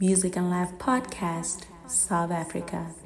Music and Life Podcast, South Africa.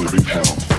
living hell.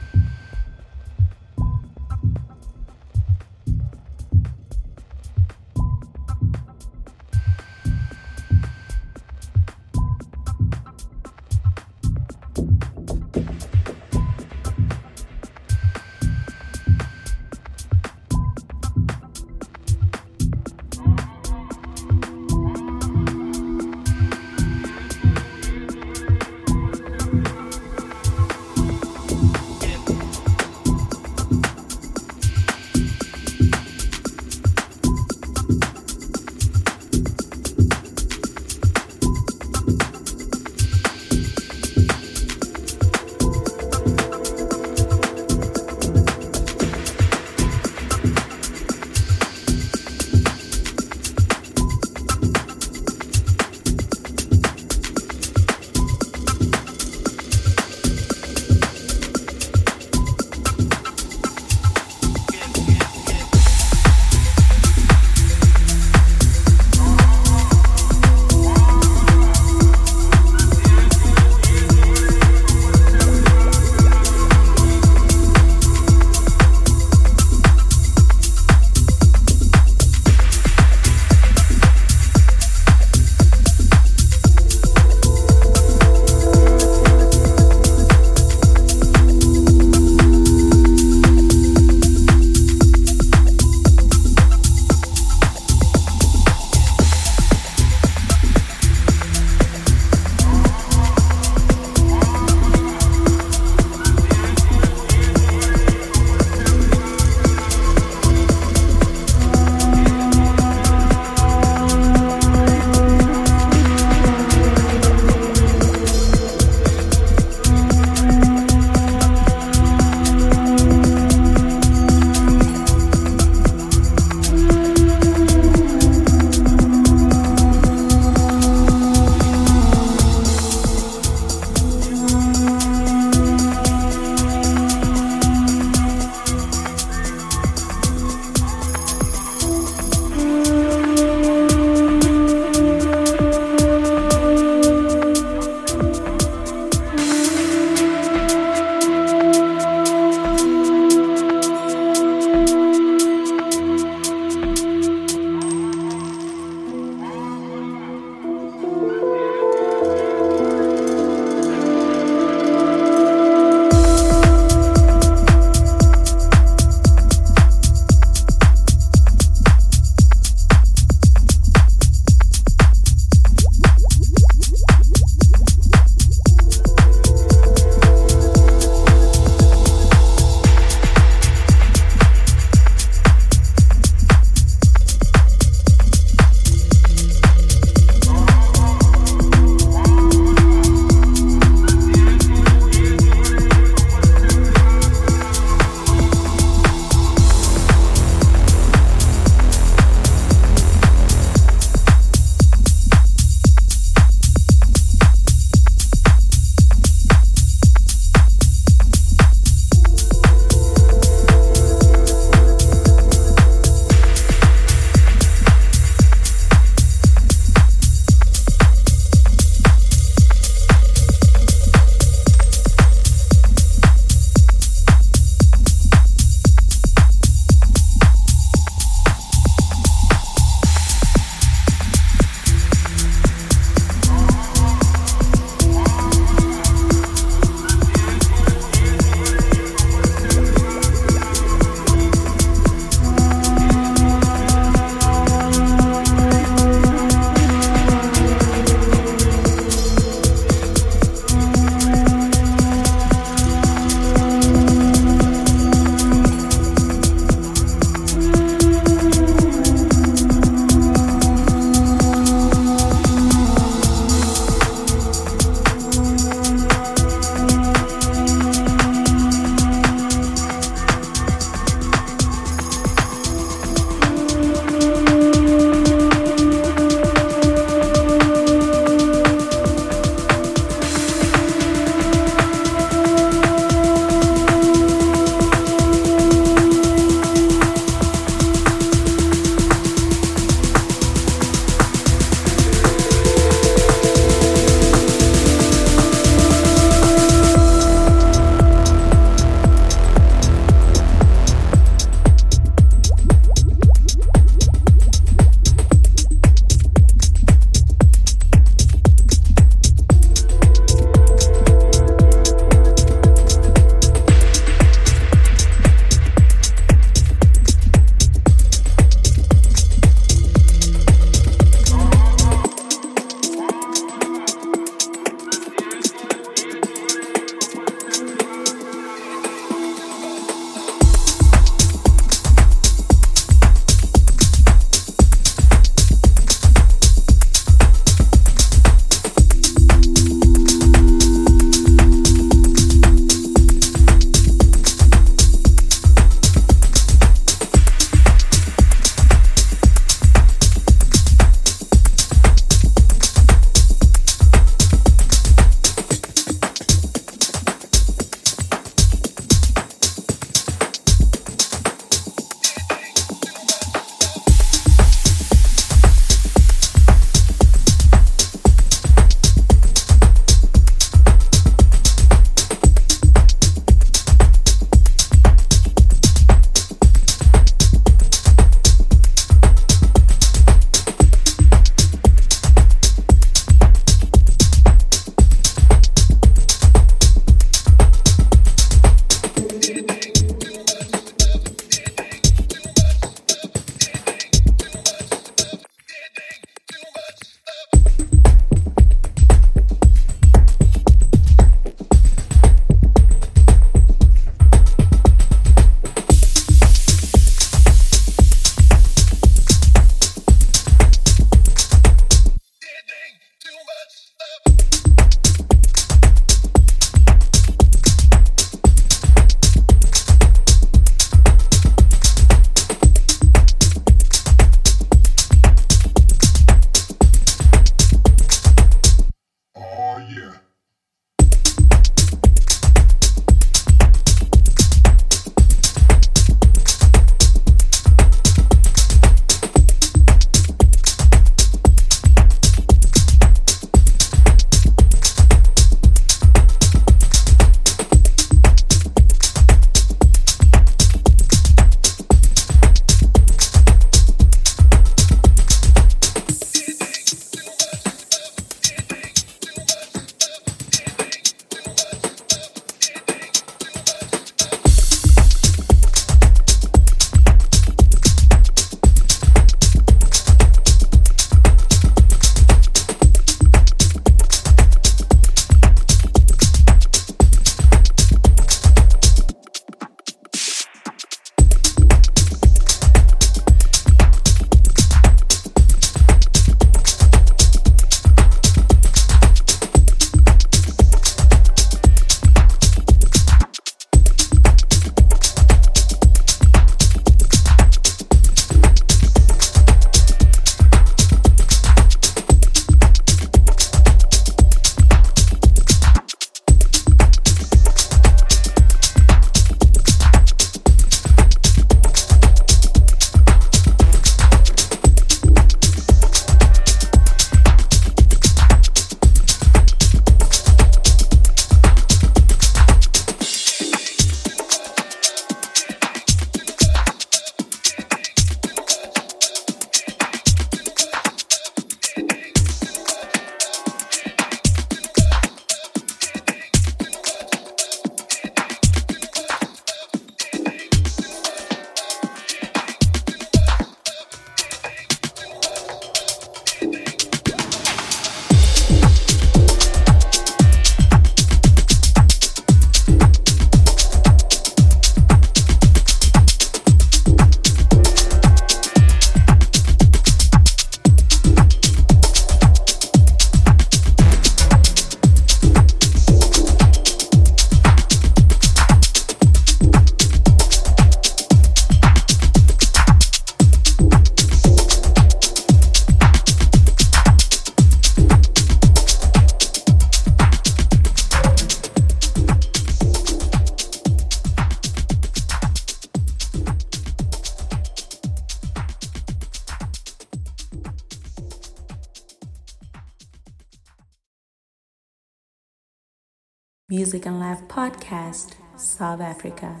Africa.